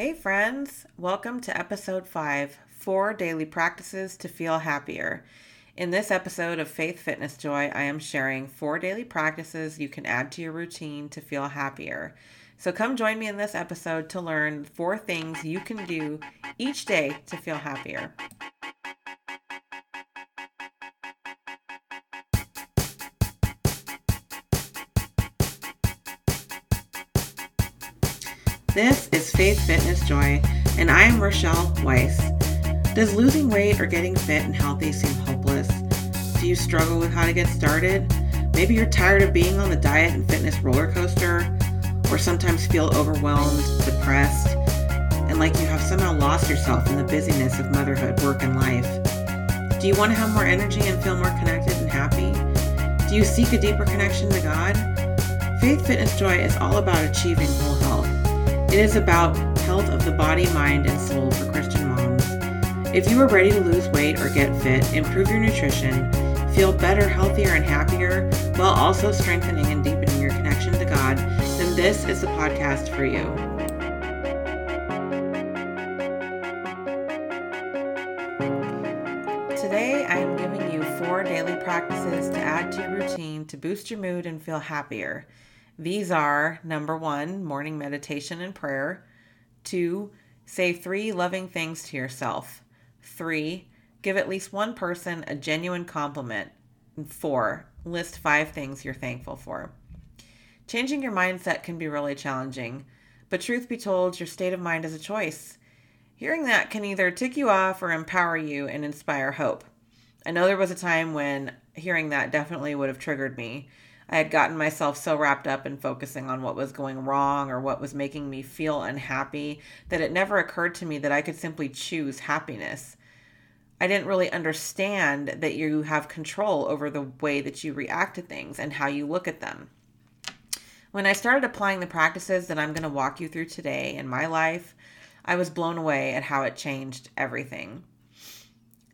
Hey, friends, welcome to episode five Four Daily Practices to Feel Happier. In this episode of Faith Fitness Joy, I am sharing four daily practices you can add to your routine to feel happier. So come join me in this episode to learn four things you can do each day to feel happier. This is Faith Fitness Joy, and I am Rochelle Weiss. Does losing weight or getting fit and healthy seem hopeless? Do you struggle with how to get started? Maybe you're tired of being on the diet and fitness roller coaster, or sometimes feel overwhelmed, depressed, and like you have somehow lost yourself in the busyness of motherhood, work, and life. Do you want to have more energy and feel more connected and happy? Do you seek a deeper connection to God? Faith Fitness Joy is all about achieving whole health. It is about health of the body, mind, and soul for Christian moms. If you are ready to lose weight or get fit, improve your nutrition, feel better, healthier, and happier, while also strengthening and deepening your connection to God, then this is the podcast for you. Today, I am giving you four daily practices to add to your routine to boost your mood and feel happier. These are number one, morning meditation and prayer. Two, say three loving things to yourself. Three, give at least one person a genuine compliment. And four, list five things you're thankful for. Changing your mindset can be really challenging, but truth be told, your state of mind is a choice. Hearing that can either tick you off or empower you and inspire hope. I know there was a time when hearing that definitely would have triggered me. I had gotten myself so wrapped up in focusing on what was going wrong or what was making me feel unhappy that it never occurred to me that I could simply choose happiness. I didn't really understand that you have control over the way that you react to things and how you look at them. When I started applying the practices that I'm going to walk you through today in my life, I was blown away at how it changed everything.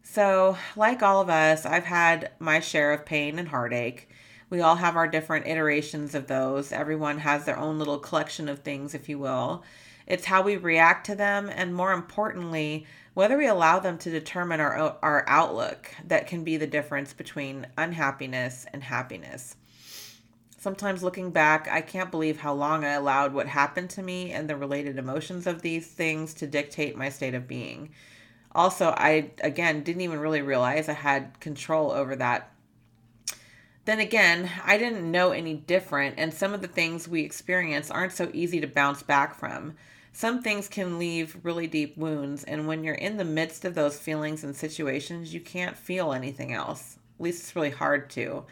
So, like all of us, I've had my share of pain and heartache. We all have our different iterations of those. Everyone has their own little collection of things, if you will. It's how we react to them, and more importantly, whether we allow them to determine our, our outlook that can be the difference between unhappiness and happiness. Sometimes looking back, I can't believe how long I allowed what happened to me and the related emotions of these things to dictate my state of being. Also, I, again, didn't even really realize I had control over that then again, I didn't know any different, and some of the things we experience aren't so easy to bounce back from. Some things can leave really deep wounds, and when you're in the midst of those feelings and situations, you can't feel anything else. At least it's really hard to.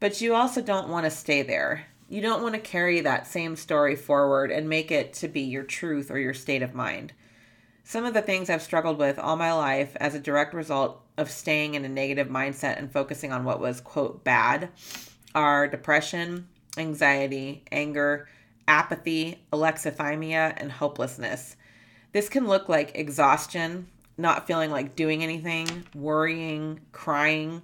But you also don't want to stay there. You don't want to carry that same story forward and make it to be your truth or your state of mind. Some of the things I've struggled with all my life as a direct result of staying in a negative mindset and focusing on what was, quote, bad are depression, anxiety, anger, apathy, alexithymia, and hopelessness. This can look like exhaustion, not feeling like doing anything, worrying, crying.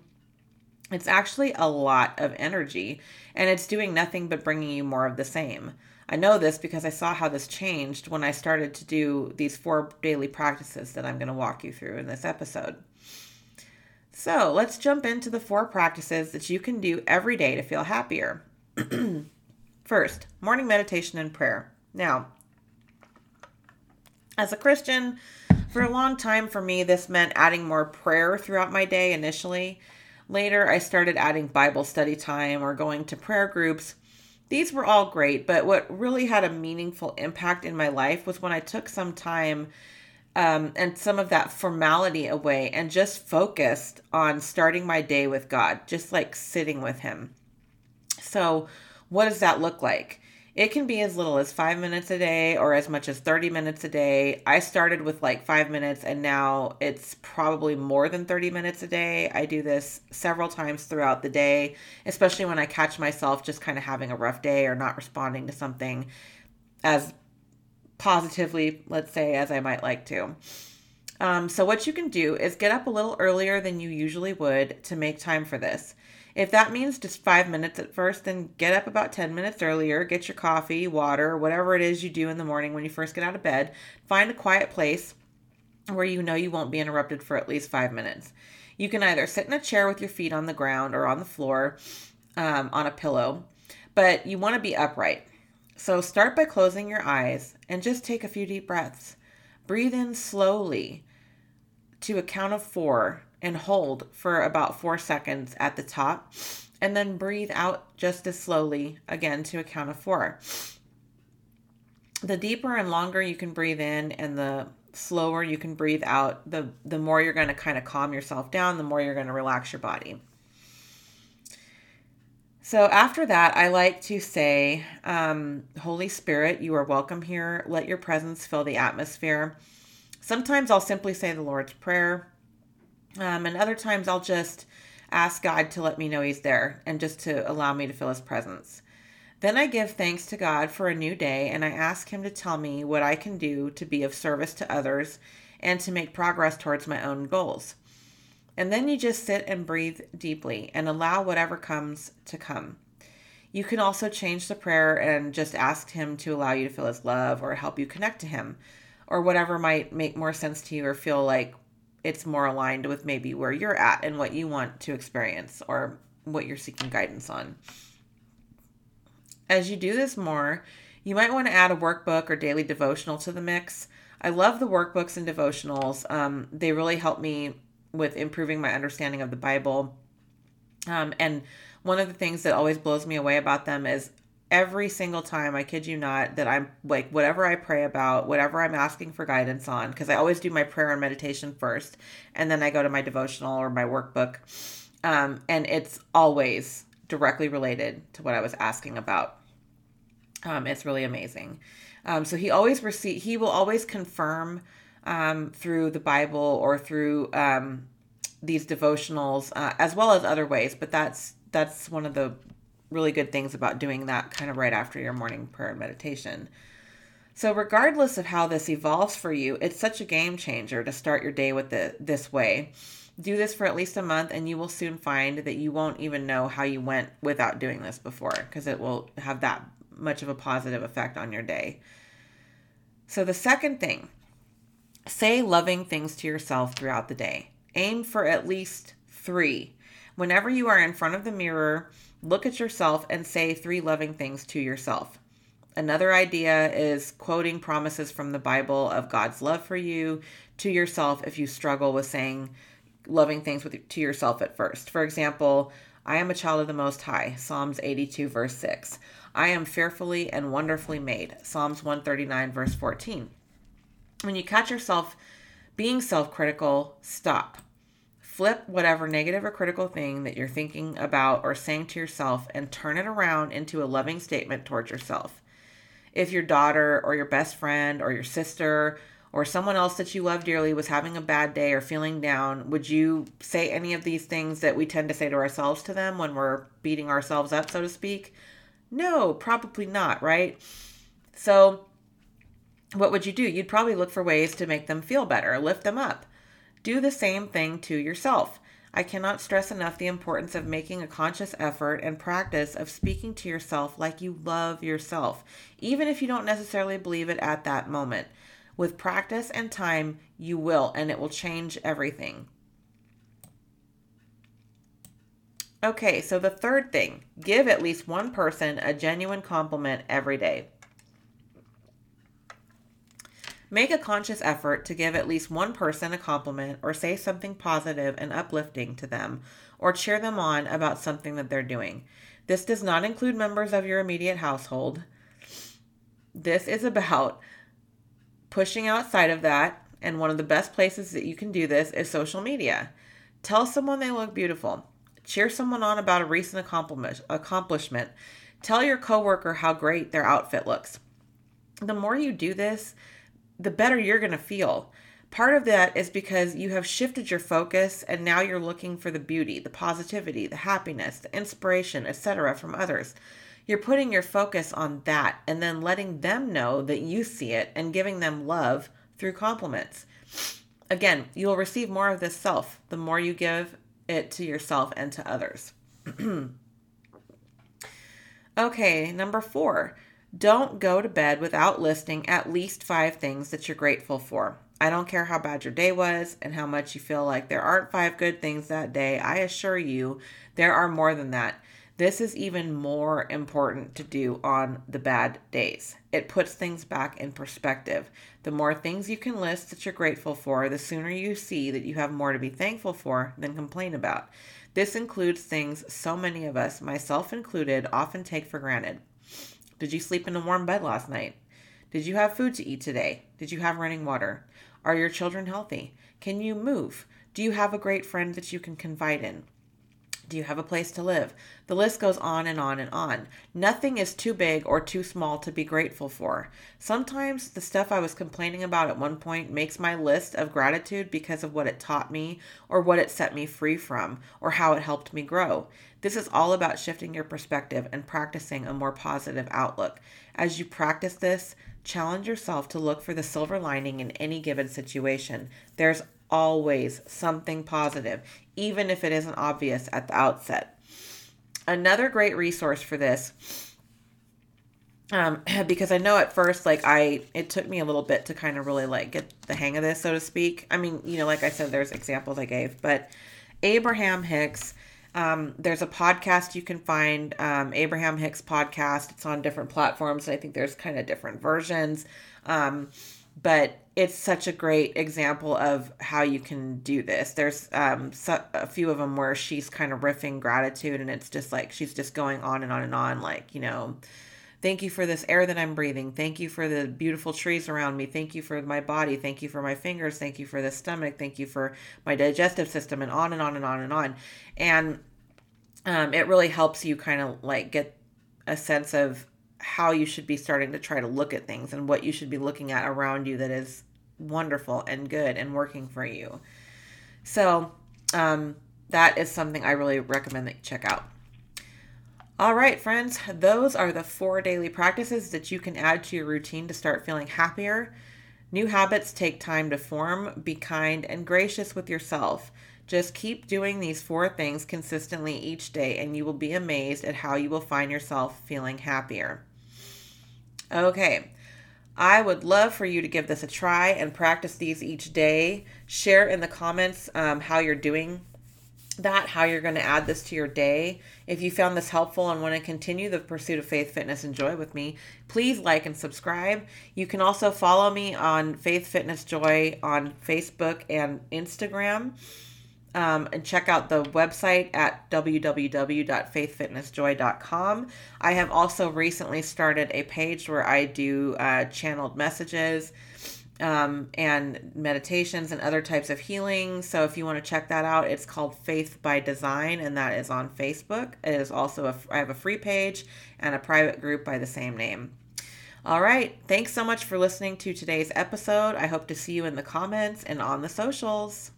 It's actually a lot of energy, and it's doing nothing but bringing you more of the same. I know this because I saw how this changed when I started to do these four daily practices that I'm going to walk you through in this episode. So let's jump into the four practices that you can do every day to feel happier. First, morning meditation and prayer. Now, as a Christian, for a long time for me, this meant adding more prayer throughout my day initially. Later, I started adding Bible study time or going to prayer groups these were all great, but what really had a meaningful impact in my life was when I took some time um, and some of that formality away and just focused on starting my day with God, just like sitting with Him. So, what does that look like? It can be as little as five minutes a day or as much as 30 minutes a day. I started with like five minutes and now it's probably more than 30 minutes a day. I do this several times throughout the day, especially when I catch myself just kind of having a rough day or not responding to something as positively, let's say, as I might like to. Um, so, what you can do is get up a little earlier than you usually would to make time for this. If that means just five minutes at first, then get up about 10 minutes earlier, get your coffee, water, whatever it is you do in the morning when you first get out of bed. Find a quiet place where you know you won't be interrupted for at least five minutes. You can either sit in a chair with your feet on the ground or on the floor um, on a pillow, but you want to be upright. So start by closing your eyes and just take a few deep breaths. Breathe in slowly to a count of four and hold for about four seconds at the top, and then breathe out just as slowly again to a count of four. The deeper and longer you can breathe in and the slower you can breathe out, the, the more you're going to kind of calm yourself down, the more you're going to relax your body. So after that, I like to say, um, Holy Spirit, you are welcome here. Let your presence fill the atmosphere. Sometimes I'll simply say the Lord's Prayer. Um, and other times I'll just ask God to let me know He's there and just to allow me to feel His presence. Then I give thanks to God for a new day and I ask Him to tell me what I can do to be of service to others and to make progress towards my own goals. And then you just sit and breathe deeply and allow whatever comes to come. You can also change the prayer and just ask Him to allow you to feel His love or help you connect to Him or whatever might make more sense to you or feel like it's more aligned with maybe where you're at and what you want to experience or what you're seeking guidance on. As you do this more, you might want to add a workbook or daily devotional to the mix. I love the workbooks and devotionals. Um, they really help me with improving my understanding of the Bible. Um, and one of the things that always blows me away about them is every single time, I kid you not, that I'm like, whatever I pray about, whatever I'm asking for guidance on, because I always do my prayer and meditation first, and then I go to my devotional or my workbook. Um, and it's always directly related to what I was asking about. Um, it's really amazing. Um, so he always receive, he will always confirm um, through the Bible or through um, these devotionals, uh, as well as other ways. But that's that's one of the really good things about doing that kind of right after your morning prayer and meditation. So, regardless of how this evolves for you, it's such a game changer to start your day with it this way. Do this for at least a month, and you will soon find that you won't even know how you went without doing this before because it will have that much of a positive effect on your day. So, the second thing say loving things to yourself throughout the day. Aim for at least three. Whenever you are in front of the mirror, Look at yourself and say three loving things to yourself. Another idea is quoting promises from the Bible of God's love for you to yourself if you struggle with saying loving things with, to yourself at first. For example, I am a child of the Most High, Psalms 82, verse 6. I am fearfully and wonderfully made, Psalms 139, verse 14. When you catch yourself being self critical, stop. Flip whatever negative or critical thing that you're thinking about or saying to yourself and turn it around into a loving statement towards yourself. If your daughter or your best friend or your sister or someone else that you love dearly was having a bad day or feeling down, would you say any of these things that we tend to say to ourselves to them when we're beating ourselves up, so to speak? No, probably not, right? So, what would you do? You'd probably look for ways to make them feel better, lift them up. Do the same thing to yourself. I cannot stress enough the importance of making a conscious effort and practice of speaking to yourself like you love yourself, even if you don't necessarily believe it at that moment. With practice and time, you will, and it will change everything. Okay, so the third thing give at least one person a genuine compliment every day. Make a conscious effort to give at least one person a compliment or say something positive and uplifting to them or cheer them on about something that they're doing. This does not include members of your immediate household. This is about pushing outside of that, and one of the best places that you can do this is social media. Tell someone they look beautiful. Cheer someone on about a recent accomplishment. Tell your coworker how great their outfit looks. The more you do this, the better you're going to feel. Part of that is because you have shifted your focus and now you're looking for the beauty, the positivity, the happiness, the inspiration, etc. from others. You're putting your focus on that and then letting them know that you see it and giving them love through compliments. Again, you'll receive more of this self the more you give it to yourself and to others. okay, number four. Don't go to bed without listing at least five things that you're grateful for. I don't care how bad your day was and how much you feel like there aren't five good things that day. I assure you, there are more than that. This is even more important to do on the bad days. It puts things back in perspective. The more things you can list that you're grateful for, the sooner you see that you have more to be thankful for than complain about. This includes things so many of us, myself included, often take for granted. Did you sleep in a warm bed last night? Did you have food to eat today? Did you have running water? Are your children healthy? Can you move? Do you have a great friend that you can confide in? Do you have a place to live? The list goes on and on and on. Nothing is too big or too small to be grateful for. Sometimes the stuff I was complaining about at one point makes my list of gratitude because of what it taught me or what it set me free from or how it helped me grow. This is all about shifting your perspective and practicing a more positive outlook. As you practice this, challenge yourself to look for the silver lining in any given situation. There's always something positive, even if it isn't obvious at the outset. Another great resource for this, um, because I know at first, like I, it took me a little bit to kind of really like get the hang of this, so to speak. I mean, you know, like I said, there's examples I gave, but Abraham Hicks. Um, there's a podcast you can find, um, Abraham Hicks podcast. It's on different platforms. I think there's kind of different versions. Um, but it's such a great example of how you can do this. There's um, so, a few of them where she's kind of riffing gratitude, and it's just like she's just going on and on and on, like, you know, thank you for this air that I'm breathing. Thank you for the beautiful trees around me. Thank you for my body. Thank you for my fingers. Thank you for the stomach. Thank you for my digestive system, and on and on and on and on. And um, it really helps you kind of like get a sense of how you should be starting to try to look at things and what you should be looking at around you that is wonderful and good and working for you. So, um, that is something I really recommend that you check out. All right, friends, those are the four daily practices that you can add to your routine to start feeling happier. New habits take time to form. Be kind and gracious with yourself. Just keep doing these four things consistently each day, and you will be amazed at how you will find yourself feeling happier. Okay. I would love for you to give this a try and practice these each day. Share in the comments um, how you're doing that, how you're going to add this to your day. If you found this helpful and want to continue the pursuit of faith, fitness, and joy with me, please like and subscribe. You can also follow me on Faith, Fitness, Joy on Facebook and Instagram. Um, and check out the website at www.faithfitnessjoy.com. I have also recently started a page where I do uh, channeled messages um, and meditations and other types of healing. So if you want to check that out, it's called Faith by Design, and that is on Facebook. It is also a, I have a free page and a private group by the same name. All right. Thanks so much for listening to today's episode. I hope to see you in the comments and on the socials.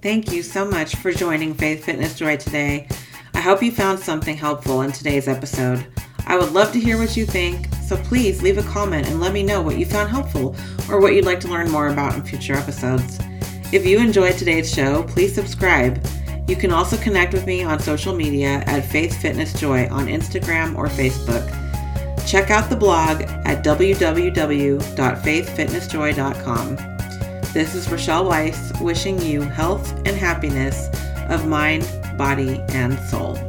Thank you so much for joining Faith Fitness Joy today. I hope you found something helpful in today's episode. I would love to hear what you think, so please leave a comment and let me know what you found helpful or what you'd like to learn more about in future episodes. If you enjoyed today's show, please subscribe. You can also connect with me on social media at Faith Fitness Joy on Instagram or Facebook. Check out the blog at www.faithfitnessjoy.com. This is Rochelle Weiss wishing you health and happiness of mind, body, and soul.